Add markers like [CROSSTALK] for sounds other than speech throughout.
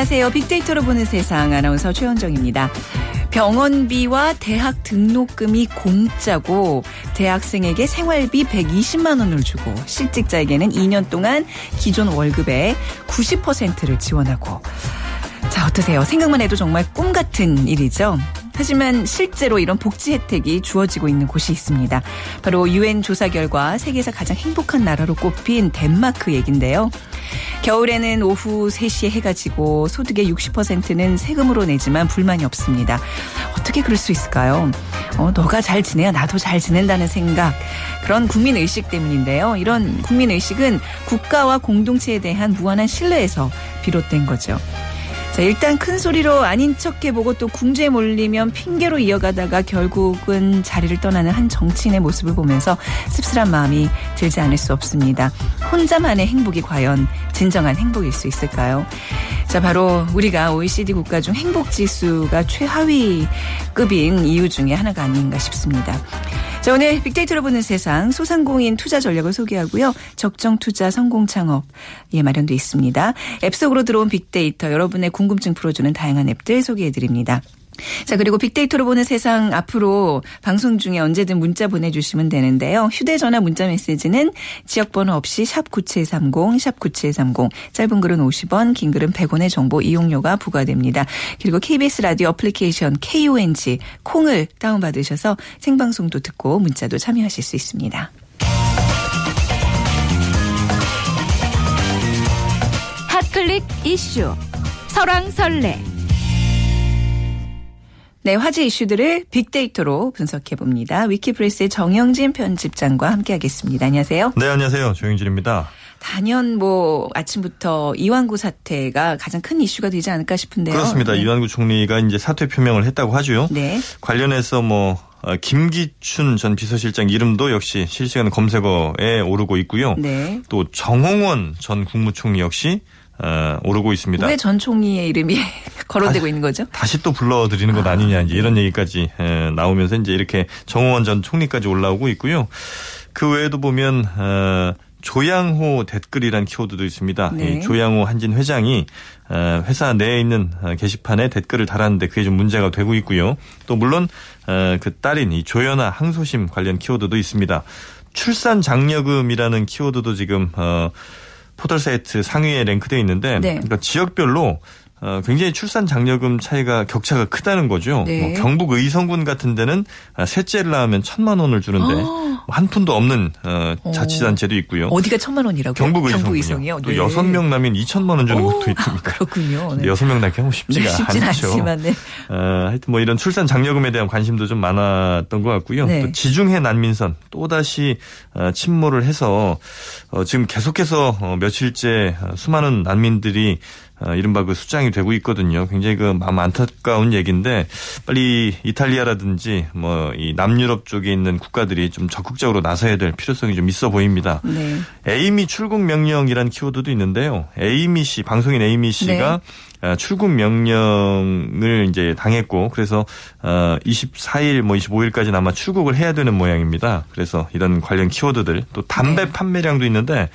안녕하세요. 빅데이터로 보는 세상 아나운서 최현정입니다. 병원비와 대학 등록금이 공짜고 대학생에게 생활비 120만 원을 주고 실직자에게는 2년 동안 기존 월급의 90%를 지원하고 자 어떠세요? 생각만 해도 정말 꿈 같은 일이죠. 하지만 실제로 이런 복지 혜택이 주어지고 있는 곳이 있습니다. 바로 유엔 조사 결과 세계에서 가장 행복한 나라로 꼽힌 덴마크 얘긴데요. 겨울에는 오후 3시에 해가 지고 소득의 60%는 세금으로 내지만 불만이 없습니다. 어떻게 그럴 수 있을까요? 어, 너가 잘 지내야 나도 잘 지낸다는 생각. 그런 국민 의식 때문인데요. 이런 국민 의식은 국가와 공동체에 대한 무한한 신뢰에서 비롯된 거죠. 자, 일단 큰 소리로 아닌 척 해보고 또 궁지에 몰리면 핑계로 이어가다가 결국은 자리를 떠나는 한 정치인의 모습을 보면서 씁쓸한 마음이 들지 않을 수 없습니다. 혼자만의 행복이 과연 진정한 행복일 수 있을까요? 자, 바로 우리가 OECD 국가 중 행복 지수가 최하위급인 이유 중에 하나가 아닌가 싶습니다. 자, 오늘 빅데이터로 보는 세상 소상공인 투자 전략을 소개하고요. 적정 투자 성공 창업 예 마련돼 있습니다. 앱 속으로 들어온 빅데이터 여러분의 궁금증 풀어주는 다양한 앱들 소개해 드립니다. 자, 그리고 빅데이터로 보는 세상 앞으로 방송 중에 언제든 문자 보내주시면 되는데요. 휴대전화 문자 메시지는 지역번호 없이 샵9730, 샵9730, 짧은 글은 50원, 긴 글은 100원의 정보 이용료가 부과됩니다. 그리고 KBS 라디오 어플리케이션 KONG, 콩을 다운받으셔서 생방송도 듣고 문자도 참여하실 수 있습니다. hot click 이슈 설왕설래 네, 화제 이슈들을 빅데이터로 분석해 봅니다. 위키프레스의 정영진 편집장과 함께하겠습니다. 안녕하세요. 네, 안녕하세요. 정영진입니다. 단연 뭐 아침부터 이완구 사태가 가장 큰 이슈가 되지 않을까 싶은데요. 그렇습니다. 네. 이완구 총리가 이제 사퇴 표명을 했다고 하죠. 네. 관련해서 뭐 어, 김기춘 전 비서실장 이름도 역시 실시간 검색어에 오르고 있고요. 네. 또 정홍원 전 국무총리 역시 어, 오르고 있습니다. 왜 전 총리의 이름이 [LAUGHS] 거론되고 있는 거죠? 다시 또 불러드리는 것 아 니냐 이제 이런 얘기까지 에, 나오면서 이제 이렇게 정홍원 전 총리까지 올라오고 있고요. 그 외에도 보면 어, 조양호 댓글이란 키워드도 있습니다. 네. 이 조양호 한진 회장이 어, 회사 내에 있는 어, 게시판에 댓글을 달았는데 그게 좀 문제가 되고 있고요. 또 물론 어, 그 딸인 이 조연아 항소심 관련 키워드도 있습니다. 출산 장려금이라는 키워드도 지금 어, 포털 사이트 상위에 랭크되어 있는데 네. 그러니까 지역별로 어, 굉장히 출산 장려금 차이가 격차가 크다는 거죠. 네. 뭐 경북 의성군 같은 데는 아, 셋째를 낳으면 천만 원을 주는데 뭐한 푼도 없는 어, 자치단체도 있고요. 어디가 천만 원이라고요? 경북 의성군요. 의성이요? 또 네. 여섯 명 낳으면 2천만 원 주는 오, 곳도 있습니다. 그렇군요. 네. 여섯 명 낳기 뭐 쉽지가 네, 쉽진 않죠. 않지만, 네. 어, 하여튼 뭐 이런 출산 장려금에 대한 관심도 좀 많았던 것 같고요. 네. 또 지중해 난민선 또 다시 어, 침몰을 해서 어, 지금 계속해서 어, 며칠째 어, 수많은 난민들이 어, 이른바 그 수장이 되고 있거든요. 굉장히 그 마음 안타까운 얘기인데 빨리 이탈리아라든지 뭐 이 남유럽 쪽에 있는 국가들이 좀 적극적으로 나서야 될 필요성이 좀 있어 보입니다. 네. 에이미 출국 명령이란 키워드도 있는데요. 에이미 씨, 방송인 에이미 씨가 어, 출국 명령을 이제 당했고 그래서 어 24일 뭐 25일까지 아마 출국을 해야 되는 모양입니다. 그래서 이런 관련 키워드들 또 담배 네. 판매량도 있는데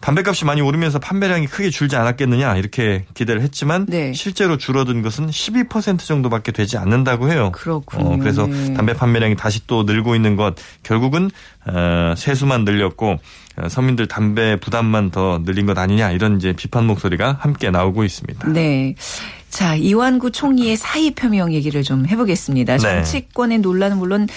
담배값이 많이 오르면서 판매량이 크게 줄지 않았겠느냐 이렇게 기대를 했지만 네. 실제로 줄어든 것은 12% 정도밖에 되지 않는다고 해요. 그렇군요. 어, 그래서 네. 담배 판매량이 다시 또 늘고 있는 것 결국은 어, 세수만 늘렸고 어, 서민들 담배 부담만 더 늘린 것 아니냐 이런 이제 비판 목소리가 함께 나오고 있습니다. 네. 자, 이완구 총리의 사의 표명 얘기를 좀 해보겠습니다. 네. 정치권의 논란은 물론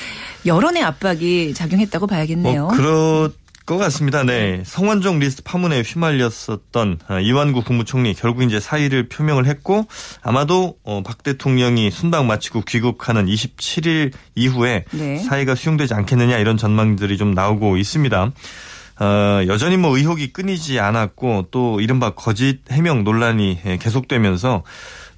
여론의 압박이 작용했다고 봐야겠네요. 뭐 그럴 것 같습니다. 네. 성완종 리스트 파문에 휘말렸었던 어, 이완구 국무총리 결국 이제 사의를 표명을 했고 아마도 어, 박 대통령이 순방 마치고 귀국하는 27일 이후에 네. 사의가 수용되지 않겠느냐 이런 전망들이 좀 나오고 있습니다. 어, 여전히 뭐 의혹이 끊이지 않았고 또 이른바 거짓 해명 논란이 예, 계속되면서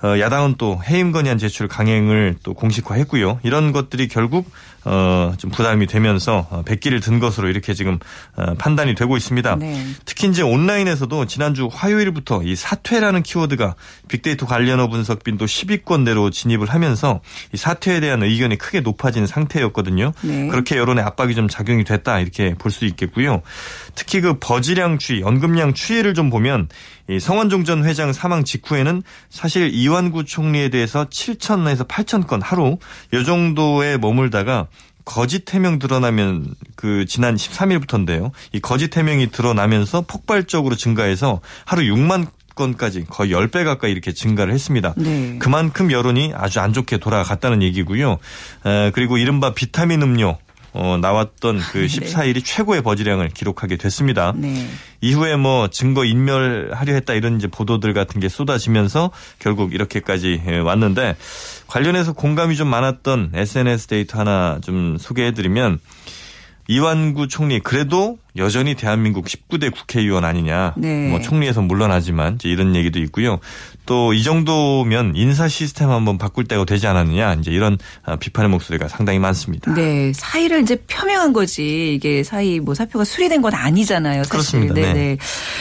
어, 야당은 또 해임 건의안 제출 강행을 또 공식화했고요. 이런 것들이 결국 어, 좀 부담이 되면서 어, 백기를 든 것으로 이렇게 지금 어, 판단이 되고 있습니다. 네. 특히 이제 온라인에서도 지난주 화요일부터 이 사퇴라는 키워드가 빅데이터 관련어 분석 빈도 10위권 내로 진입을 하면서 이 사퇴에 대한 의견이 크게 높아진 상태였거든요. 네. 그렇게 여론의 압박이 좀 작용이 됐다 이렇게 볼 수 있겠고요. 특히 그 버지량 추이, 연금량 추이를 좀 보면 이 성원종 전 회장 사망 직후에는 사실 이완구 총리에 대해서 7천에서 8천 건 하루 요 정도에 머물다가 거짓 해명 드러나면 그 지난 13일부터인데요. 이 거짓 해명이 드러나면서 폭발적으로 증가해서 하루 6만 건까지 거의 10배 가까이 이렇게 증가를 했습니다. 네. 그만큼 여론이 아주 안 좋게 돌아갔다는 얘기고요. 에, 그리고 이른바 비타민 음료 어, 나왔던 그 [LAUGHS] 14일이 최고의 버지량을 기록하게 됐습니다. 네. 이후에 뭐 증거 인멸하려 했다 이런 이제 보도들 같은 게 쏟아지면서 결국 이렇게까지 예, 왔는데 관련해서 공감이 좀 많았던 SNS 데이터 하나 좀 소개해드리면 이완구 총리 그래도 여전히 대한민국 19대 국회의원 아니냐. 네. 뭐 총리에서 물러나지만 이제 이런 얘기도 있고요. 또 이 정도면 인사 시스템 한번 바꿀 때가 되지 않았느냐. 이제 이런 아, 비판의 목소리가 상당히 많습니다. 네, 사의를 이제 표명한 거지. 이게 사의 뭐 사표가 수리된 건 아니잖아요. 사실. 그렇습니다. 네. 네.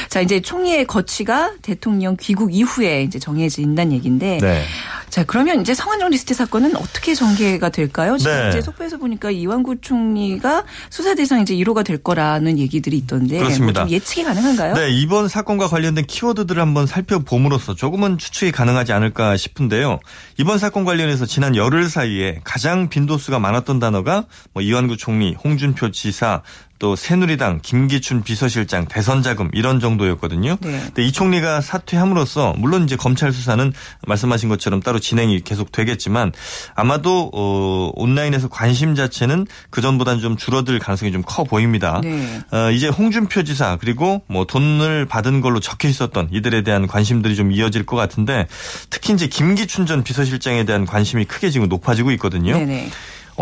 자, 이제 총리의 거취가 대통령 귀국 이후에 이제 정해진다는 얘기인데. 네. 자, 그러면 이제 성완종 리스트 사건은 어떻게 전개가 될까요? 지금 네. 이제 속보에서 보니까 이완구 총리가 수사 대상 이제 1호가 될 거라는 얘기들이 있던데. 그렇습니다. 뭐 좀 예측이 가능한가요? 네, 이번 사건과 관련된 키워드들을 한번 살펴봄으로써 조금은 추측이 가능하지 않을까 싶은데요. 이번 사건 관련해서 지난 열흘 사이에 가장 빈도수가 많았던 단어가 뭐 이완구 총리, 홍준표 지사, 또 새누리당 김기춘 비서실장 대선 자금 이런 정도였거든요. 네. 근데 이 총리가 사퇴함으로써 물론 이제 검찰 수사는 말씀하신 것처럼 따로 진행이 계속 되겠지만 아마도 어 온라인에서 관심 자체는 그 전보다는 좀 줄어들 가능성이 좀 커 보입니다. 네. 어, 이제 홍준표 지사 그리고 뭐 돈을 받은 걸로 적혀 있었던 이들에 대한 관심들이 좀 이어질 것 같은데 특히 이제 김기춘 전 비서실장에 대한 관심이 크게 지금 높아지고 있거든요. 네네.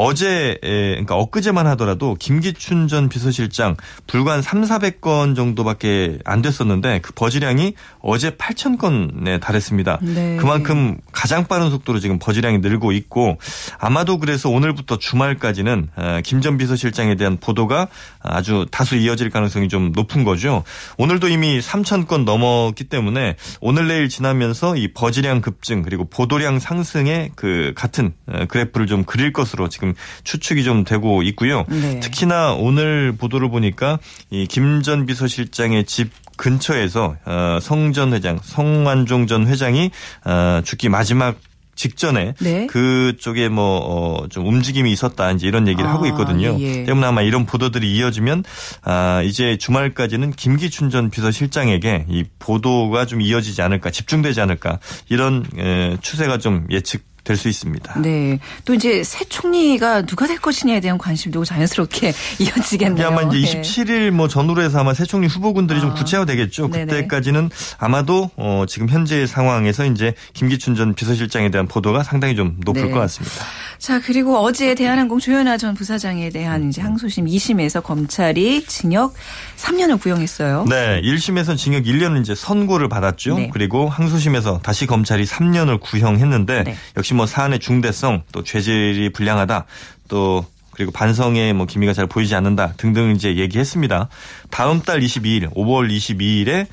어제 에, 그러니까 엊그제만 하더라도 김기춘 전 비서실장 불과 한 3, 400건 정도밖에 안 됐었는데 그 버지량이 어제 8천 건에 달했습니다. 네. 그만큼 가장 빠른 속도로 지금 버지량이 늘고 있고 아마도 그래서 오늘부터 주말까지는 김 전 비서실장에 대한 보도가 아주 다수 이어질 가능성이 좀 높은 거죠. 오늘도 이미 3천 건 넘었기 때문에 오늘 내일 지나면서 이 버지량 급증 그리고 보도량 상승의 그 같은 어, 그래프를 좀 그릴 것으로 지금 추측이 좀 되고 있고요. 네. 특히나 오늘 보도를 보니까 이 김 전 비서실장의 집 근처에서 어, 성전 회장, 성완종 전 회장이 어, 죽기 마지막 직전에 네. 그쪽에 뭐좀 움직임이 있었다 이제 이런 얘기를 아, 하고 있거든요. 예, 예. 때문에 아마 이런 보도들이 이어지면 아 이제 주말까지는 김기춘 전 비서실장에게 이 보도가 좀 이어지지 않을까 집중되지 않을까 이런 에, 추세가 좀 예측. 될 수 있습니다. 네. 또 이제 새 총리가 누가 될 것이냐에 대한 관심도 자연스럽게 [LAUGHS] 이어지겠네요. 아마 이제 네. 27일 뭐 전후로 해서 아마 새 총리 후보군들이 좀 아. 구체화되겠죠. 네네. 그때까지는 아마도 어 지금 현재 상황에서 이제 김기춘 전 비서실장에 대한 보도가 상당히 좀 높을 네. 것 같습니다. 자, 그리고 어제 대한항공 조현아 전 부사장에 대한 이제 항소심 2심에서 검찰이 징역 3년을 구형했어요. 네, 1심에서 징역 1년을 이제 선고를 받았죠. 네. 그리고 항소심에서 다시 검찰이 3년을 구형했는데 네. 역시 뭐 사안의 중대성 또 죄질이 불량하다 또 그리고 반성의 뭐 기미가 잘 보이지 않는다 등등 이제 얘기했습니다. 다음 달 22일, 5월 22일에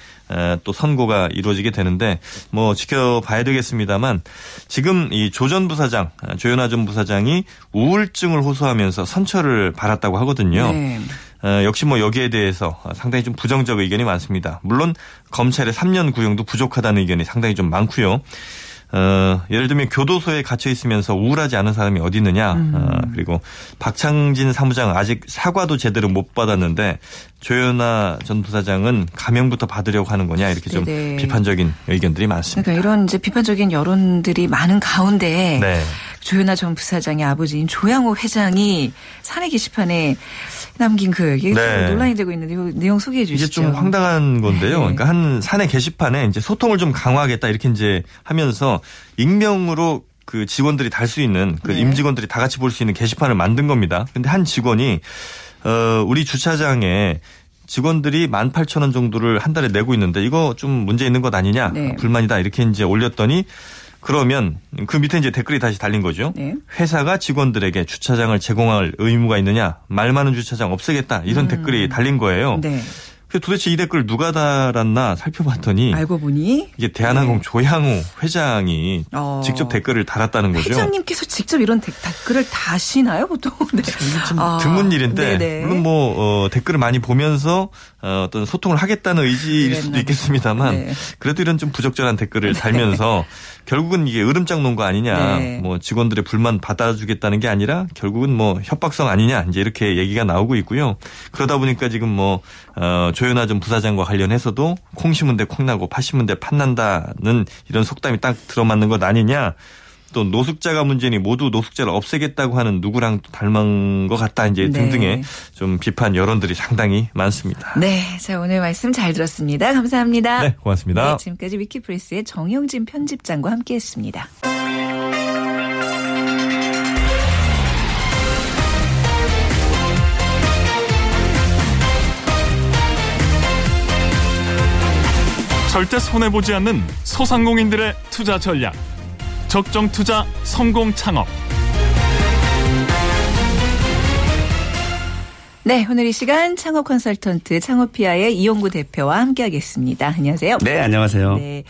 또 선고가 이루어지게 되는데 뭐 지켜봐야 되겠습니다만 지금 이 조 전 부사장, 어, 조현아 전 부사장이 우울증을 호소하면서 선처를 받았다고 하거든요. 네. 어, 역시 뭐 여기에 대해서 상당히 좀 부정적 의견이 많습니다. 물론 검찰의 3년 구형도 부족하다는 의견이 상당히 좀 많고요. 어, 예를 들면 교도소에 갇혀 있으면서 우울하지 않은 사람이 어디 있느냐. 어, 그리고 박창진 사무장 아직 사과도 제대로 못 받았는데 조현아 전 부사장은 감형부터 받으려고 하는 거냐 이렇게 좀 네네. 비판적인 의견들이 많습니다. 그러니까 이런 이제 비판적인 여론들이 많은 가운데 네. 조현아 전 부사장의 아버지인 조양호 회장이 사내 게시판에 남긴 글 이게 네. 좀 논란이 되고 있는데 이 내용 소개해 주시죠. 이게 좀 황당한 건데요. 네. 그러니까 한 사내 게시판에 이제 소통을 좀 강화하겠다 이렇게 이제 하면서 익명으로 그 직원들이 달 수 있는 그 네. 임직원들이 다 같이 볼 수 있는 게시판을 만든 겁니다. 근데 한 직원이 어 우리 주차장에 직원들이 18,000원 정도를 한 달에 내고 있는데 이거 좀 문제 있는 것 아니냐? 네. 불만이다. 이렇게 이제 올렸더니 그러면 그 밑에 이제 댓글이 다시 달린 거죠. 네. 회사가 직원들에게 주차장을 제공할 의무가 있느냐? 말 많은 주차장 없애겠다. 이런 댓글이 달린 거예요. 네. 그 도대체 이 댓글 누가 달았나 살펴봤더니 알고 보니 이게 대한항공 네. 조향우 회장이 어. 직접 댓글을 달았다는 거죠. 회장님께서 직접 이런 댓, 댓글을 다시나요 보통? [LAUGHS] 네. 좀 아, 드문 일인데 네네. 물론 뭐 어, 댓글을 많이 보면서 어, 어떤 소통을 하겠다는 의지일 수도 그랬나 있겠습니다만 네. 그래도 이런 좀 부적절한 댓글을 달면서 결국은 이게 으름장 논거 아니냐 네. 뭐 직원들의 불만 받아주겠다는 게 아니라 결국은 뭐 협박성 아니냐 이제 이렇게 얘기가 나오고 있고요 그러다 보니까 지금 뭐 어, 조현아 전 부사장과 관련해서도 콩 심은 데 콩나고 팥 심은 데 팥난다는 이런 속담이 딱 들어맞는 것 아니냐 또 노숙자가 문제니 모두 노숙자를 없애겠다고 하는 누구랑 닮은 것 같다 이제 네. 등등의 좀 비판 여론들이 상당히 많습니다. 네, 자 오늘 말씀 잘 들었습니다. 감사합니다. 네, 고맙습니다. 네, 지금까지 위키프레스의 정영진 편집장과 함께했습니다. 절대 손해보지 않는 소상공인들의 투자 전략. 적정 투자 성공 창업. 네, 오늘 이 시간 창업 컨설턴트 창업피아의 이용구 대표와 함께하겠습니다. 안녕하세요. 네, 안녕하세요. 네.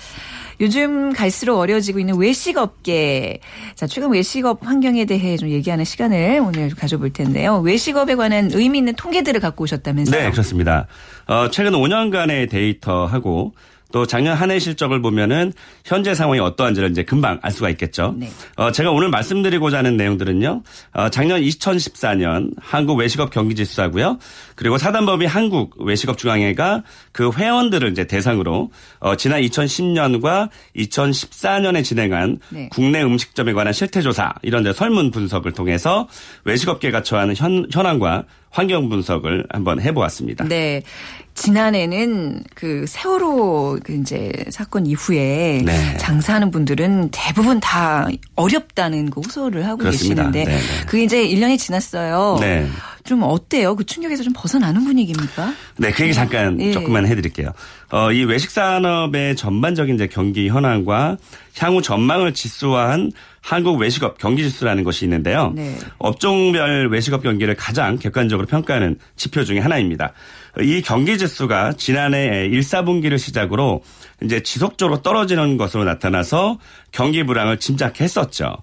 요즘 갈수록 어려지고 있는 외식업계. 자, 최근 외식업 환경에 대해 좀 얘기하는 시간을 오늘 가져볼 텐데요. 외식업에 관한 의미 있는 통계들을 갖고 오셨다면서요? 네, 그렇습니다. 어, 최근 5년간의 데이터하고 또 작년 한 해 실적을 보면은 현재 상황이 어떠한지를 이제 금방 알 수가 있겠죠. 네. 어, 제가 오늘 말씀드리고자 하는 내용들은요. 어, 작년 2014년 한국 외식업 경기 지수하고요. 그리고 사단법인 한국 외식업 중앙회가 그 회원들을 이제 대상으로 어, 지난 2010년과 2014년에 진행한 네. 국내 음식점에 관한 실태 조사 이런 데 설문 분석을 통해서 외식업계가 처하는 현, 현황과 환경 분석을 한번 해보았습니다. 네. 지난해는 그 세월호 그 이제 사건 이후에 네. 장사하는 분들은 대부분 다 어렵다는 그 호소를 하고 그렇습니다. 계시는데 네, 네. 그게 이제 1년이 지났어요. 네. 좀 어때요? 그 충격에서 좀 벗어나는 분위기입니까? 네, 그 얘기 잠깐 예. 조금만 해드릴게요. 어, 이 외식 산업의 전반적인 이제 경기 현황과 향후 전망을 지수화한 한국 외식업 경기 지수라는 것이 있는데요. 네. 업종별 외식업 경기를 가장 객관적으로 평가하는 지표 중에 하나입니다. 이 경기 지수가 지난해 1, 4분기를 시작으로 이제 지속적으로 떨어지는 것으로 나타나서 경기 불황을 짐작했었죠.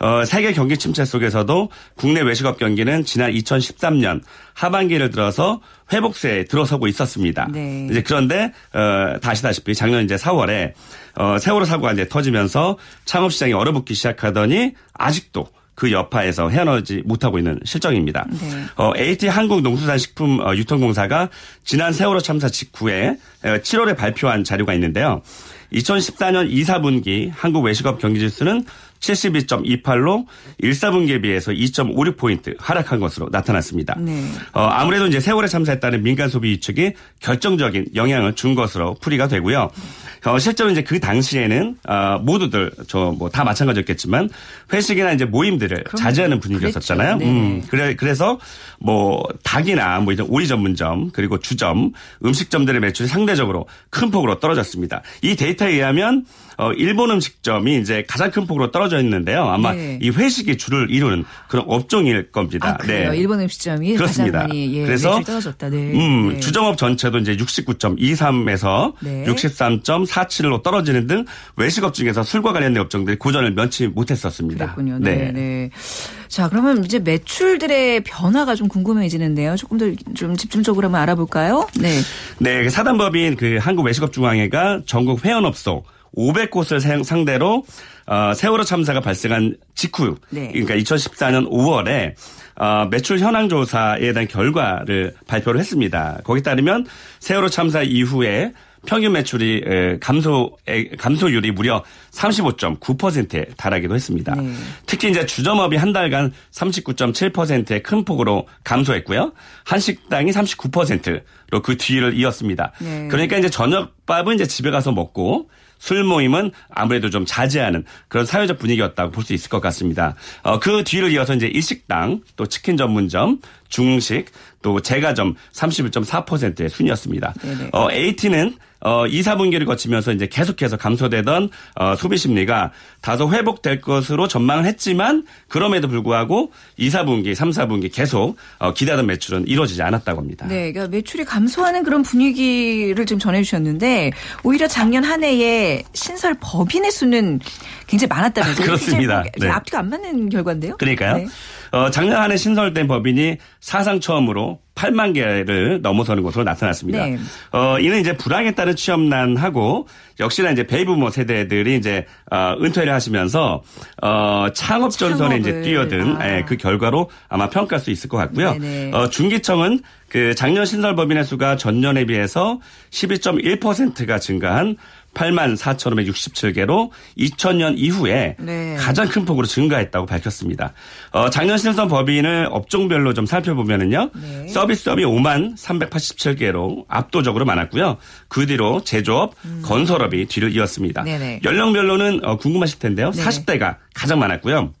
어, 세계 경기 침체 속에서도 국내 외식업 경기는 지난 2013년 하반기를 들어서 회복세에 들어서고 있었습니다. 네. 이제 그런데 어, 다시다시피 작년 이제 4월에 어, 세월호 사고가 이제 터지면서 창업 시장이 얼어붙기 시작하더니 아직도 그 여파에서 헤어나지 못하고 있는 실정입니다. 네. 어, AT 한국농수산식품 어, 유통공사가 지난 세월호 참사 직후에 7월에 발표한 자료가 있는데요. 2014년 2, 4분기 한국 외식업 경기지수는 72.28로 1, 4분기에 비해서 2.56포인트 하락한 것으로 나타났습니다. 네. 어, 아무래도 이제 세월의 참사에 따른 민간 소비 위축이 결정적인 영향을 준 것으로 풀이가 되고요. 어, 실제로 이제 그 당시에는 어, 모두들 저 뭐 다 마찬가지였겠지만 회식이나 이제 모임들을 그럼요. 자제하는 분위기였었잖아요. 그랬죠. 네. 음, 그래 그래서 뭐 닭이나 뭐 이런 오리 전문점 그리고 주점 음식점들의 매출이 상대적으로 큰 폭으로 떨어졌습니다. 이 데이터에 의하면 어, 일본 음식점이 이제 가장 큰 폭으로 떨어져 있는데요. 아마 네. 이 회식이 줄을 이루는 그런 업종일 겁니다. 아, 그래요. 일본 음식점이 그렇습니다. 가장 많이 예, 그래서 떨어졌다. 네. 음, 네. 주점업 전체도 이제 69.23에서 네. 63.47로 떨어지는 등 외식업 중에서 술과 관련된 업종들이 고전을 면치 못했었습니다. 그랬군요. 네. 네. 자, 그러면 이제 매출들의 변화가 좀 궁금해지는데요. 조금 더 좀 집중적으로 한번 알아볼까요? 네. 네, 그 사단법인 그 한국 외식업 중앙회가 전국 회원업소 500곳을 상대로 어, 세월호 참사가 발생한 직후, 네. 그러니까 2014년 5월에 어, 매출 현황 조사에 대한 결과를 발표를 했습니다. 거기 따르면 세월호 참사 이후에 평균 매출이 에, 감소 감소율이 무려 35.9%에 달하기도 했습니다. 네. 특히 이제 주점업이 한 달간 39.7%의 큰 폭으로 감소했고요. 한식당이 39%로 그 뒤를 이었습니다. 네. 그러니까 이제 저녁밥은 이제 집에 가서 먹고 술 모임은 아무래도 좀 자제하는 그런 사회적 분위기였다고 볼 수 있을 것 같습니다. 어, 그 뒤를 이어서 이제 일식당, 또 치킨 전문점, 중식, 또 제가점 31.4%의 순이었습니다. 네네. 어, AT는 어, 2, 4분기를 거치면서 이제 계속해서 감소되던 어, 소비 심리가 다소 회복될 것으로 전망을 했지만 그럼에도 불구하고 2, 4분기, 3, 4분기 계속 어, 기대하던 매출은 이루어지지 않았다고 합니다. 네, 그러니까 매출이 감소하는 그런 분위기를 좀 전해주셨는데 오히려 작년 한 해에 신설 법인의 수는 굉장히 많았다면서요? 아, [LAUGHS] 그렇습니다. 뭐 네. 앞뒤가 안 맞는 결과인데요? 그러니까요. 네. 어, 작년 한해 신설된 법인이 사상 처음으로 8만 개를 넘어서는 것으로 나타났습니다. 네. 어, 이는 이제 불황에 따른 취업난하고 역시나 이제 베이브모 세대들이 이제 어, 은퇴를 하시면서 어, 창업 전선에 이제. 뛰어든 아. 예, 그 결과로 아마 평가할 수 있을 것 같고요. 네네. 어, 중기청은 그 작년 신설 법인의 수가 전년에 비해서 12.1%가 증가한 8만 4,567개로 2000년 이후에 네. 가장 큰 폭으로 증가했다고 밝혔습니다. 어, 작년 신설 법인을 업종별로 좀 살펴보면은요. 네. 서비스업이 5만 387개로 압도적으로 많았고요. 그 뒤로 제조업, 건설업이 뒤를 이었습니다. 음. 네네. 연령별로는 어, 궁금하실 텐데요. 네. 40대가 가장 많았고요.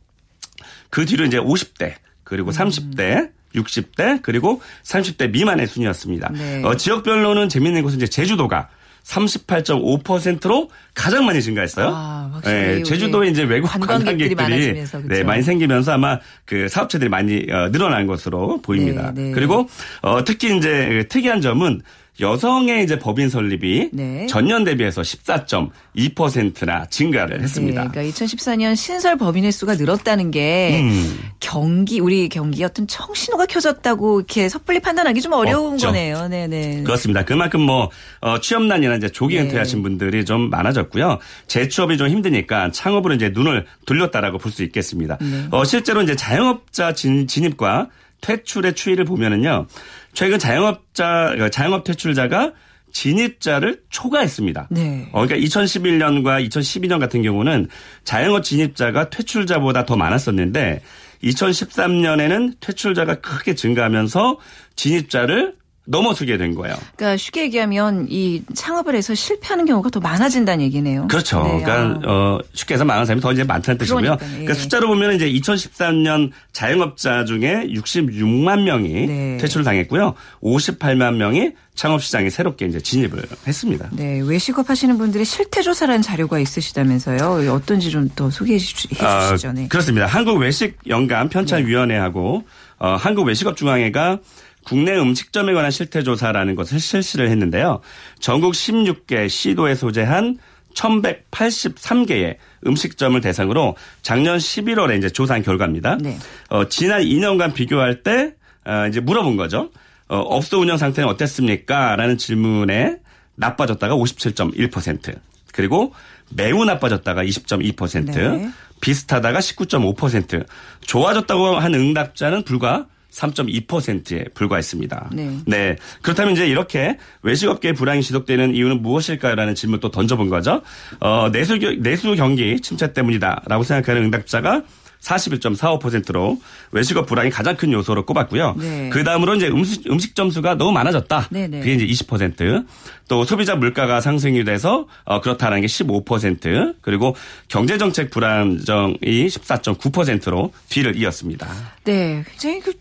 그 뒤로 이제 50대, 그리고 음. 30대, 60대, 그리고 30대 미만의 순이었습니다. 네. 어, 지역별로는 재밌는 것은 이제 제주도가 38.5%로 가장 많이 증가했어요. 아, 우리 제주도에 이제 외국 관광객들이 관광객들이? 네, 많이 생기면서 아마 그 사업체들이 많이 어, 늘어난 것으로 보입니다. 네, 네. 그리고 어, 특히 이제 그 특이한 점은 여성의 이제 법인 설립이 네. 전년 대비해서 14.2%나 증가를 했습니다. 네, 그러니까 2014년 신설 법인의 수가 늘었다는 게 음. 경기 우리 경기 어떤 청신호가 켜졌다고 이렇게 섣불리 판단하기 좀 어려운 없죠. 거네요. 네 네. 그렇습니다. 그만큼 뭐 어, 취업난이나 이제 조기 네. 은퇴하신 분들이 좀 많아졌고요. 재취업이 좀 힘드니까 창업으로 이제 눈을 돌렸다라고 볼 수 있겠습니다. 네. 어, 실제로 이제 자영업자 진, 진입과 퇴출의 추이를 보면은요. 최근 자영업자 어, 자영업 퇴출자가 진입자를 초과했습니다. 네. 어, 그러니까 2011년과 2012년 같은 경우는 자영업 진입자가 퇴출자보다 더 많았었는데 2013년에는 퇴출자가 크게 증가하면서 진입자를 넘어서게 된 거예요. 그러니까 쉽게 얘기하면 이 창업을 해서 실패하는 경우가 더 많아진다는 얘기네요. 그렇죠. 네, 그러니까 아. 어, 쉽게 해서 많은 사람이 더 이제 많다는 뜻이고요. 그러니까요. 예. 그러니까 숫자로 보면 이제 2013년 자영업자 중에 66만 명이 네. 퇴출을 당했고요. 58만 명이 창업 시장에 새롭게 이제 진입을 했습니다. 네, 외식업 하시는 분들의 실태 조사라는 자료가 있으시다면서요. 어떤지 좀 더 소개해 주- 아, 주시죠. 네. 그렇습니다. 한국 외식 연감 편찬 위원회하고 어, 한국 외식업 중앙회가 국내 음식점에 관한 실태 조사라는 것을 실시를 했는데요. 전국 16개 시도에 소재한 1183개의 음식점을 대상으로 작년 11월에 이제 조사한 결과입니다. 네. 어, 지난 2년간 비교할 때 어, 이제 물어본 거죠. 어, 업소 운영 상태는 어땠습니까? 라는 질문에 나빠졌다가 57.1% 그리고 매우 나빠졌다가 20.2% 네. 비슷하다가 19.5% 좋아졌다고 한 응답자는 불과 3.2%에 불과했습니다. 네. 그렇다면 이제 이렇게 외식업계의 불황이 지속되는 이유는 무엇일까요라는 질문 또 던져본 거죠. 어, 내수, 겨- 내수 경기 침체 때문이다라고 생각하는 응답자가 41.45%로 외식업 불황이 가장 큰 요소로 꼽았고요. 네. 그 다음으로 이제 음식, 음식 점 수가 너무 많아졌다. 네 네. 그게 이제 20%. 또 소비자 물가가 상승이 돼서 어, 그렇다는 게 15% 그리고 경제정책 불안정이 14.9%로 뒤를 이었습니다. 네, 굉장히 그,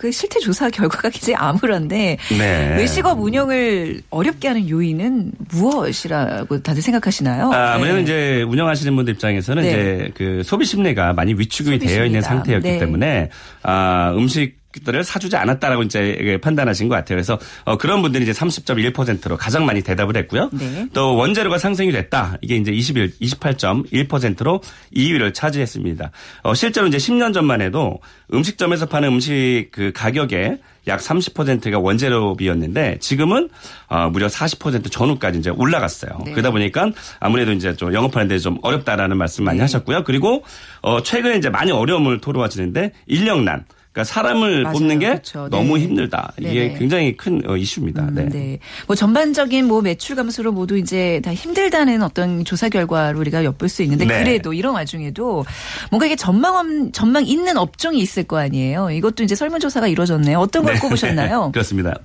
그 실태 조사 [LAUGHS] 결과가 굉장히 암울한데 네. 외식업 운영을 어렵게 하는 요인은 무엇이라고 다들 생각하시나요? 아, 네. 이제 운영하시는 분들 입장에서는 네. 이제 그 소비 심리가 많이 위축이 소비 되어 있는. 상태였기 네. 때문에 아, 음식 들을 사주지 않았다라고 이제 판단하신 것 같아요. 그래서 어, 그런 분들이 이제 30.1%로 가장 많이 대답을 했고요. 네. 또 원재료가 상승이 됐다. 이게 이제 21, 28.1%로 2위를 차지했습니다. 어, 실제로 이제 10년 전만 해도 음식점에서 파는 음식 그 가격의 약 30%가 원재료비였는데 지금은 어, 무려 40% 전후까지 이제 올라갔어요. 네. 그러다 보니까 아무래도 이제 좀 영업하는 데 좀 어렵다라는 말씀 많이 네. 하셨고요. 그리고 어, 최근에 이제 많이 어려움을 토로하시는데 인력난. 그러니까 사람을 맞아요. 뽑는 게 그렇죠. 너무 네. 힘들다. 이게 네네. 굉장히 큰 어, 이슈입니다. 음, 네. 네. 뭐 전반적인 뭐 매출 감소로 모두 이제 다 힘들다는 어떤 조사 결과를 우리가 엿볼 수 있는데 네. 그래도 이런 와중에도 뭔가 이게 전망 없- 전망 있는 업종이 있을 거 아니에요. 이것도 이제 설문조사가 이루어졌네요. 어떤 걸 꼽으셨나요? [LAUGHS] 그렇습니다.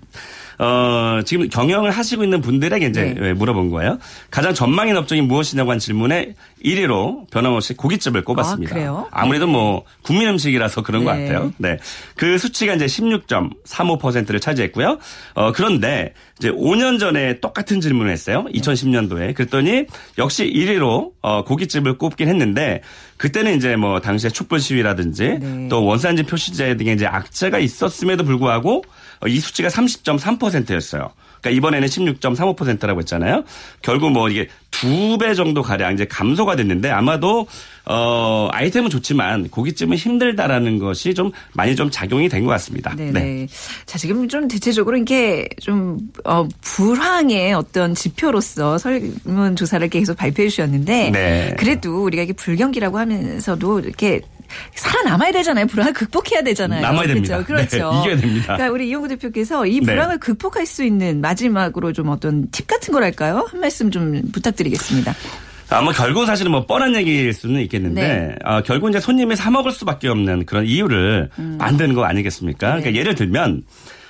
어, 지금 경영을 하시고 있는 분들에게 이제 네. 물어본 거예요. 가장 전망인 업종이 무엇이냐고 한 질문에 1위로 변함없이 고깃집을 꼽았습니다. 아, 그래요? 아무래도 뭐 국민 음식이라서 그런 것 네. 같아요. 네. 그 수치가 이제 16.35%를 차지했고요. 어, 그런데 이제 5년 전에 똑같은 질문을 했어요. 2010년도에. 그랬더니 역시 1위로 어, 고깃집을 꼽긴 했는데 그때는 이제 뭐 당시에 촛불 시위라든지 네. 또 원산지 표시제 등의 이제 악재가 있었음에도 불구하고 어, 이 수치가 30.3%였어요. 그러니까 이번에는 16.35%라고 했잖아요. 결국 뭐 이게 두 배 정도 가량 이제 감소가 됐는데 아마도 어 아이템은 좋지만 고깃집은 힘들다라는 것이 좀 많이 좀 작용이 된 것 같습니다. 네네. 자, 지금 좀 대체적으로 이게 좀, 어, 불황의 어떤 지표로서 설문 조사를 계속 발표해 주셨는데. 네. 그래도 우리가 이게 불경기라고 하면서도 이렇게 살아남아야 되잖아요. 불황을 극복해야 되잖아요. 남아야 됩니다. 그렇죠. 그렇죠. [LAUGHS] 네, 이겨야 됩니다. 그러니까 우리 이용구 대표께서 이 네. 불황을 극복할 수 있는 마지막으로 좀 어떤 팁 같은 거랄까요? 한 말씀 좀 부탁드리겠습니다. 아마 결국 사실은 뭐 뻔한 얘기일 수는 있겠는데 네. 어, 결국 이제 손님이 사 먹을 수밖에 없는 그런 이유를 음. 만드는 거 아니겠습니까? 네. 그러니까 예를 들면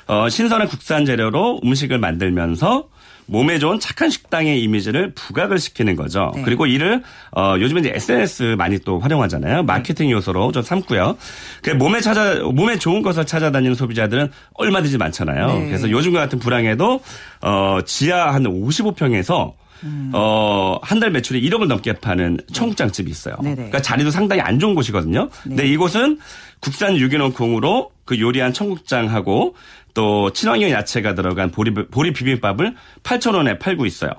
어, 신선한 국산 재료로 음식을 만들면서 몸에 좋은 착한 식당의 이미지를 부각을 시키는 거죠. 네. 그리고 이를 어, 요즘에 이제 SNS 많이 또 활용하잖아요. 마케팅 요소로 좀 삼고요. 그 몸에 찾아 몸에 좋은 것을 찾아다니는 소비자들은 얼마든지 많잖아요. 네. 그래서 요즘과 같은 불황에도 어, 지하 한 55평에서 음. 어, 한 달 매출이 1억을 넘게 파는 청국장집이 있어요. 네네. 그러니까 자리도 상당히 안 좋은 곳이거든요. 근데 이곳은 국산 유기농 콩으로 그 요리한 청국장하고 또 친환경 야채가 들어간 보리, 보리 비빔밥을 8,000원에 팔고 있어요.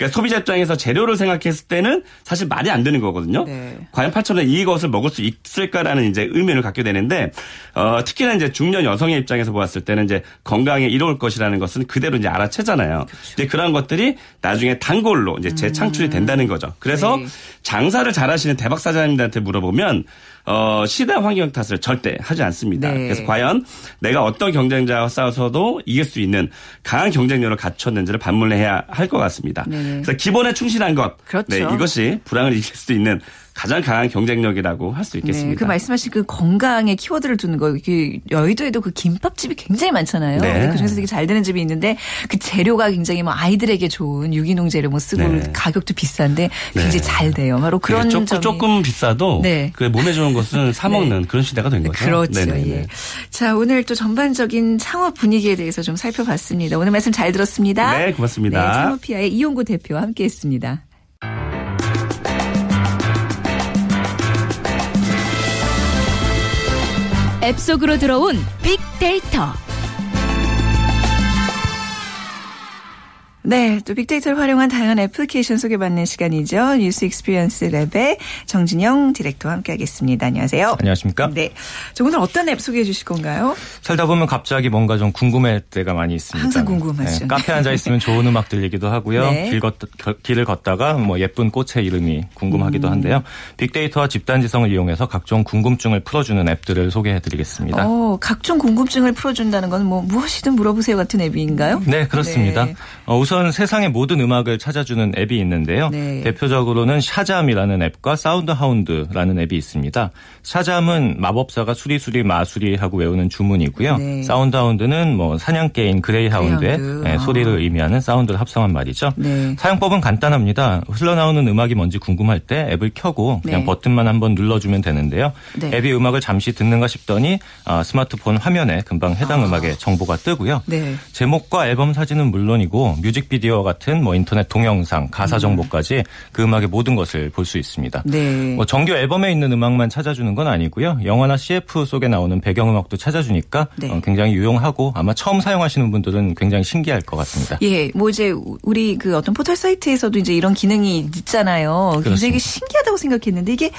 그러니까 소비자 입장에서 재료를 생각했을 때는 사실 말이 안 되는 거거든요. 네. 과연 8,000원에 이것을 먹을 수 있을까라는 이제 의문을 갖게 되는데, 어, 특히나 이제 중년 여성의 입장에서 보았을 때는 이제 건강에 이로울 것이라는 것은 그대로 이제 알아채잖아요. 이제 그런 것들이 나중에 단골로 이제 재창출이 된다는 거죠. 그래서 네. 장사를 잘하시는 대박 사장님들한테 물어보면 어, 시대 환경 탓을 절대 하지 않습니다. 네. 그래서 과연 내가 어떤 경쟁자와 싸워서도 이길 수 있는 강한 경쟁력을 갖췄는지를 반문해야 할 것 같습니다. 네네. 그래서 기본에 충실한 것, 그렇죠. 네, 이것이 불황을 이길 수 있는 가장 강한 경쟁력이라고 할 수 있겠습니다. 네, 그 말씀하신 그 건강에 키워드를 두는 거, 그 여의도에도 그 김밥집이 굉장히 많잖아요. 네. 그 중에서 되게 잘 되는 집이 있는데 그 재료가 굉장히 뭐 아이들에게 좋은 유기농 재료 뭐 쓰고 네. 가격도 비싼데 굉장히 네. 잘 돼요. 바로 그게 그런 조금, 점이 조금 비싸도 네. 그 몸에 좋은 것은 사 먹는 그런 시대가 된 거죠. 그렇죠. 예. 자, 오늘 또 전반적인 창업 분위기에 대해서 좀 살펴봤습니다. 오늘 말씀 잘 들었습니다. 네, 고맙습니다. 네, 창업피아의 이용구 대표와 함께 했습니다. 앱 속으로 들어온 빅데이터. 네, 또 빅데이터를 활용한 다양한 애플리케이션 소개받는 시간이죠. News Experience Lab의 정진영 디렉터와 함께하겠습니다. 안녕하세요. 안녕하십니까? 네, 저 오늘 어떤 앱 소개해 주실 건가요? 살다 보면 갑자기 뭔가 좀 궁금할 때가 많이 있습니다. 항상 궁금하시죠. 네, 카페 앉아 있으면 좋은 음악 들리기도 하고요. 네. 길 걷, 겨- 길을 걷다가 뭐 예쁜 꽃의 이름이 궁금하기도 음. 한데요. 빅데이터와 집단지성을 이용해서 각종 궁금증을 풀어주는 앱들을 소개해 드리겠습니다. 어, 각종 궁금증을 풀어준다는 건 뭐 무엇이든 물어보세요 같은 앱인가요? 네, 그렇습니다. 네. 어, 우선 세상의 모든 음악을 찾아주는 앱이 있는데요. 네. 대표적으로는 Shazam이라는 앱과 SoundHound라는 앱이 있습니다. Shazam은 마법사가 수리수리 마수리 하고 외우는 주문이고요. 네. SoundHound는 뭐 사냥개인 그레이하운드의 그레이하운드. 예, 아. 소리를 의미하는 사운드를 합성한 말이죠. 네. 사용법은 간단합니다. 흘러나오는 음악이 뭔지 궁금할 때 앱을 켜고 그냥 네. 버튼만 한번 눌러주면 되는데요. 네. 앱이 음악을 잠시 듣는가 싶더니 아, 스마트폰 화면에 금방 해당 음악의 정보가 뜨고요. 아. 네. 제목과 앨범 사진은 물론이고 뮤직 비디오 같은 뭐 인터넷 동영상, 가사 정보까지 그 음악의 모든 것을 볼 수 있습니다. 네. 뭐 정규 앨범에 있는 음악만 찾아주는 건 아니고요. 영화나 CF 속에 나오는 배경 음악도 찾아주니까 네. 어, 굉장히 유용하고 아마 처음 사용하시는 분들은 굉장히 신기할 것 같습니다. 예, 뭐 이제 우리 그 어떤 포털 사이트에서도 이제 이런 기능이 있잖아요. 굉장히 그렇습니다. 신기하다고 생각했는데 이게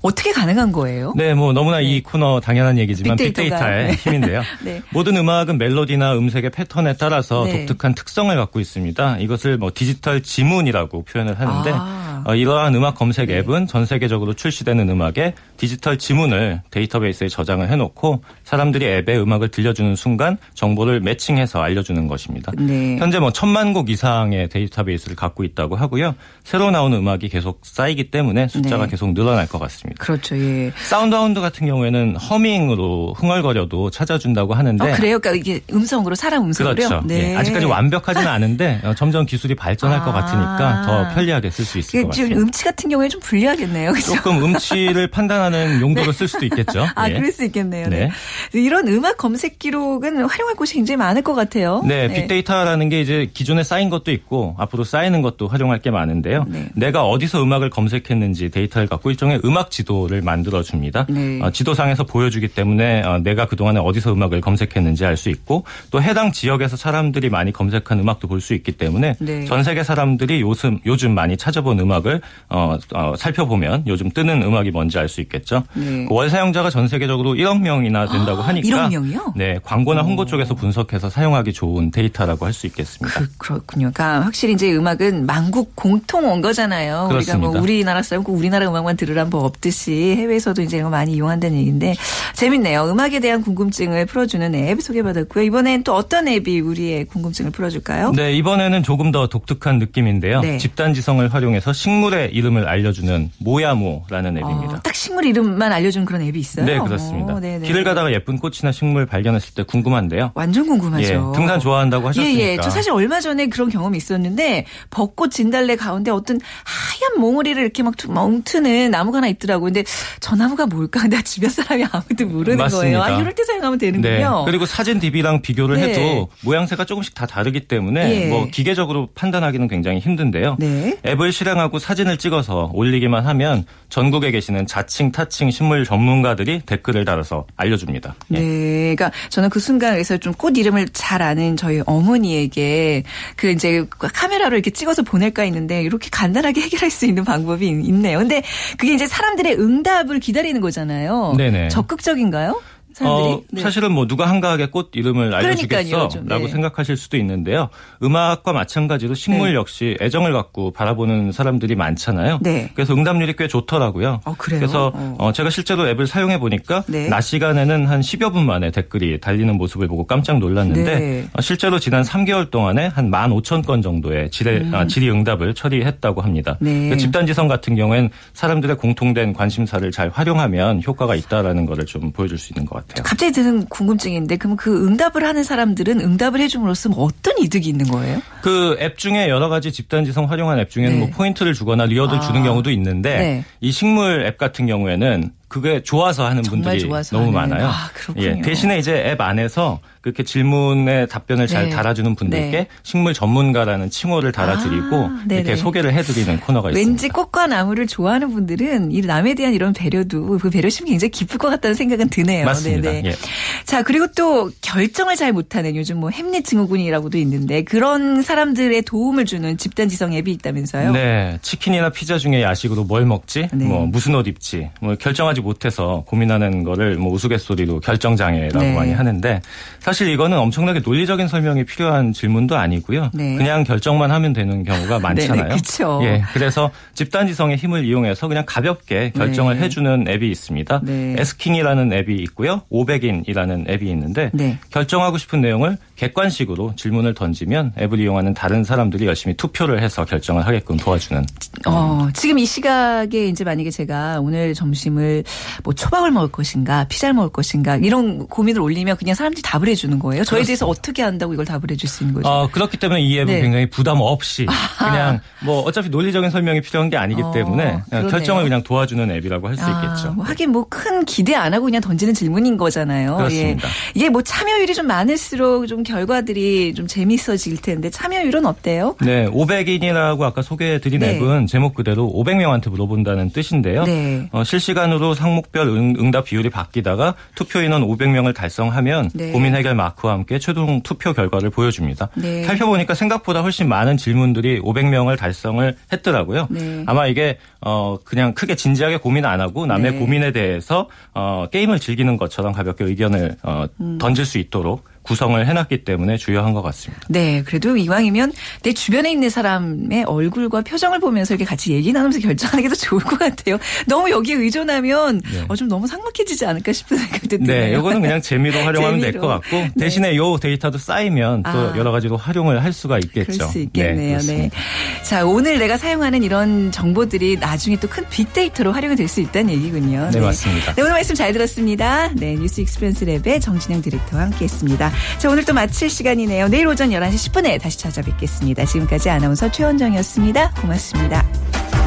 어떻게 가능한 거예요? 네, 뭐 너무나 이 코너 당연한 얘기지만. 빅데이터의 네. 힘인데요. [LAUGHS] 네. 모든 음악은 멜로디나 음색의 패턴에 따라서 네. 독특한 특성을 갖고 있습니다. 이것을 뭐 디지털 지문이라고 표현을 하는데 아. 아. 어, 이러한 음악 검색 네. 앱은 전 세계적으로 출시되는 음악에 디지털 지문을 데이터베이스에 저장을 해놓고 사람들이 앱에 음악을 들려주는 순간 정보를 매칭해서 알려주는 것입니다. 네. 현재 뭐 천만 곡 이상의 데이터베이스를 갖고 있다고 하고요. 새로 나오는 음악이 계속 쌓이기 때문에 숫자가 네. 계속 늘어날 것 같습니다. 그렇죠. 예. SoundHound 같은 경우에는 허밍으로 흥얼거려도 찾아준다고 하는데 어, 그래요? 그러니까 이게 음성으로 사람 음성으로요? 네. 그렇죠. 네. 예, 아직까지 완벽하지는 않은데 어, 점점 기술이 발전할 것 아. 같으니까 더 편리하게 쓸 수 있을 것 같습니다. 음치 같은 경우에 좀 불리하겠네요. 그죠? 조금 음치를 [LAUGHS] 판단하는 용도로 쓸 수도 있겠죠. 아, 예. 그럴 수 있겠네요. 네. 네. 이런 음악 검색 기록은 활용할 곳이 굉장히 많을 것 같아요. 네, 빅데이터라는 게 이제 기존에 쌓인 것도 있고 앞으로 쌓이는 것도 활용할 게 많은데요. 네. 내가 어디서 음악을 검색했는지 데이터를 갖고 일종의 음악 지도를 만들어 줍니다. 네. 어, 지도상에서 보여주기 때문에 어, 내가 그동안에 어디서 음악을 검색했는지 알 수 있고 또 해당 지역에서 사람들이 많이 검색한 음악도 볼 수 있기 때문에 네. 전 세계 사람들이 요즘 요즘 많이 찾아본 음악 을 어, 어, 살펴보면 요즘 뜨는 음악이 뭔지 알 수 있겠죠. 네. 그 월 사용자가 전 세계적으로 1억 명이나 된다고 아, 하니까 1억 명이요? 네, 광고나 홍보 쪽에서 분석해서 사용하기 좋은 데이터라고 할 수 있겠습니다. 그, 그렇군요. 그러니까 확실히 이제 음악은 만국 공통어인 거잖아요. 우리가 그렇습니다. 뭐 우리나라 사람 꼭 우리나라 음악만 들으란 법 없듯이 해외에서도 이제 이거 많이 이용한다는 얘기인데 재밌네요. 음악에 대한 궁금증을 풀어주는 앱 소개받았고요. 이번엔 또 어떤 앱이 우리의 궁금증을 풀어줄까요? 네, 이번에는 조금 더 독특한 느낌인데요. 네. 집단지성을 활용해서 식물의 이름을 알려주는 모야모라는 앱입니다. 어, 딱 식물 이름만 알려주는 그런 앱이 있어요? 네, 그렇습니다. 어, 네네. 길을 가다가 예쁜 꽃이나 식물 발견했을 때 궁금한데요. 완전 궁금하죠. 예, 등산 좋아한다고 하셨으니까. 예, 예. 저 사실 얼마 전에 그런 경험이 있었는데 벚꽃 진달래 가운데 어떤 하얀 몽우리를 이렇게 막 투- 움트는 나무가 하나 있더라고요. 근데 저 나무가 뭘까? [LAUGHS] 나 주변 사람이 아무도 모르는 맞습니다. 거예요. 아, 이럴 때 사용하면 네. 되는군요. 그리고 사진 DB랑 비교를 네. 해도 모양새가 조금씩 다 다르기 때문에 예. 뭐 기계적으로 판단하기는 굉장히 힘든데요. 네. 앱을 실행하고 사진을 찍어서 올리기만 하면 전국에 계시는 자칭 타칭 식물 전문가들이 댓글을 달아서 알려줍니다. 예. 네, 그러니까 저는 그 순간에서 좀 꽃 이름을 잘 아는 저희 어머니에게 그 이제 카메라로 이렇게 찍어서 보낼까 했는데 이렇게 간단하게 해결할 수 있는 방법이 있네요. 근데 그게 이제 사람들의 응답을 기다리는 거잖아요. 네네. 적극적인가요? 사람들이? 어, 네. 사실은 뭐 누가 한가하게 꽃 이름을 알려주겠어라고 좀, 네. 생각하실 수도 있는데요. 음악과 마찬가지로 식물 네. 역시 애정을 갖고 바라보는 사람들이 많잖아요. 네. 그래서 응답률이 꽤 좋더라고요. 어, 그래요? 그래서 어. 어, 제가 실제로 앱을 사용해 보니까 네. 낮 시간에는 한 10여 분 만에 댓글이 달리는 모습을 보고 깜짝 놀랐는데 네. 어, 실제로 지난 3개월 동안에 한 15,000건 정도의 질의, 아, 질의 응답을 처리했다고 합니다. 음. 네. 그 집단지성 같은 경우엔 사람들의 공통된 관심사를 잘 활용하면 효과가 있다라는 것을 좀 보여줄 수 있는 것 같아요. 갑자기 드는 궁금증인데 그럼 그 응답을 하는 사람들은 응답을 해줌으로써 뭐 어떤 이득이 있는 거예요? 그 앱 중에 여러 가지 집단지성 활용한 앱 중에는 네. 뭐 포인트를 주거나 reward를 아. 주는 경우도 있는데 네. 이 식물 앱 같은 경우에는 그게 좋아서 하는 분들이 좋아서 너무 하는. 많아요. 아. 예, 대신에 이제 앱 안에서 그렇게 질문에 답변을 잘 네. 달아주는 분들께 네. 식물 전문가라는 칭호를 달아드리고 아. 이렇게 소개를 해드리는 코너가 있습니다. 왠지 꽃과 나무를 좋아하는 분들은 이 남에 대한 이런 배려도 그 배려심이 굉장히 깊을 것 같다는 생각은 드네요. 맞습니다. 예. 자 그리고 또 결정을 잘 못하는 요즘 뭐 햄릿 증후군이라고도 있는데 그런 사람들의 도움을 주는 집단지성 앱이 있다면서요? 네, 치킨이나 피자 중에 야식으로 뭘 먹지, 네. 뭐 무슨 옷 입지, 뭐 결정하지 못해서 고민하는 거를 뭐 우스갯소리로 결정 장애라고 네. 많이 하는데 사실 이거는 엄청나게 논리적인 설명이 필요한 질문도 아니고요. 네. 그냥 결정만 하면 되는 경우가 [LAUGHS] 많잖아요. 네네, 그쵸. 예, 그래서 집단지성의 힘을 이용해서 그냥 가볍게 결정을 네. 해주는 앱이 있습니다. 네. 에스킹이라는 앱이 있고요, 오백인이라는 앱이 있는데 네. 결정하고 싶은 내용을 객관식으로 질문을 던지면 앱을 이용하는 다른 사람들이 열심히 투표를 해서 결정을 하게끔 도와주는 어, 지금 이 시각에 이제 만약에 제가 오늘 점심을 뭐 초밥을 먹을 것인가, 피자를 먹을 것인가, 이런 고민을 올리면 그냥 사람들이 답을 해주는 거예요. 저에 대해서 어떻게 한다고 이걸 답을 해줄 수 있는 거죠. 어, 그렇기 때문에 이 앱은 네. 굉장히 부담 없이 그냥 뭐 어차피 논리적인 설명이 필요한 게 아니기 어, 때문에 그냥 그러네요. 결정을 그냥 도와주는 앱이라고 할수 아, 있겠죠. 뭐 하긴 뭐 큰 기대 안 하고 그냥 던지는 질문인 거잖아요. 그렇습니다. 예. 이게 뭐 참여율이 좀 많을수록 좀 결과들이 좀 재밌어질 텐데 참여율은 어때요? 네, 500인이라고 아까 소개해드린 네. 앱은 제목 그대로 500명한테 물어본다는 뜻인데요. 네. 어, 실시간으로 항목별 응, 답 비율이 바뀌다가 투표 인원 500명을 달성하면 네. 고민 해결 마크와 함께 최종 투표 결과를 보여줍니다. 네. 살펴보니까 생각보다 훨씬 많은 질문들이 500명을 달성을 했더라고요. 네. 아마 이게 어 그냥 크게 진지하게 고민 안 하고 남의 네. 고민에 대해서 어 게임을 즐기는 것처럼 가볍게 의견을 어 음. 던질 수 있도록 구성을 해놨기 때문에 주요한 것 같습니다. 네, 그래도 이왕이면 내 주변에 있는 사람의 얼굴과 표정을 보면서 이렇게 같이 얘기 나누면서 결정하는 게 더 좋을 것 같아요. 너무 여기에 의존하면 네. 어, 좀 너무 삭막해지지 않을까 싶은 생각도 드네요. 네, 요거는 그냥 재미로 활용하면 될. 것 같고 네. 대신에 요 데이터도 쌓이면 또 아. 여러 가지로 활용을 할 수가 있겠죠. 그럴 수 있겠네요. 네. 자, 오늘 내가 사용하는 이런 정보들이 나중에 또 큰 빅데이터로 활용이 될 수 있다는 얘기군요. 네, 맞습니다. 네, 오늘 말씀 잘 들었습니다. 네, News Experience Lab의 정진영 디렉터와 함께 했습니다. 자, 오늘 또 마칠 시간이네요. 내일 오전 11시 10분에 다시 찾아뵙겠습니다. 지금까지 아나운서 최원정이었습니다. 고맙습니다.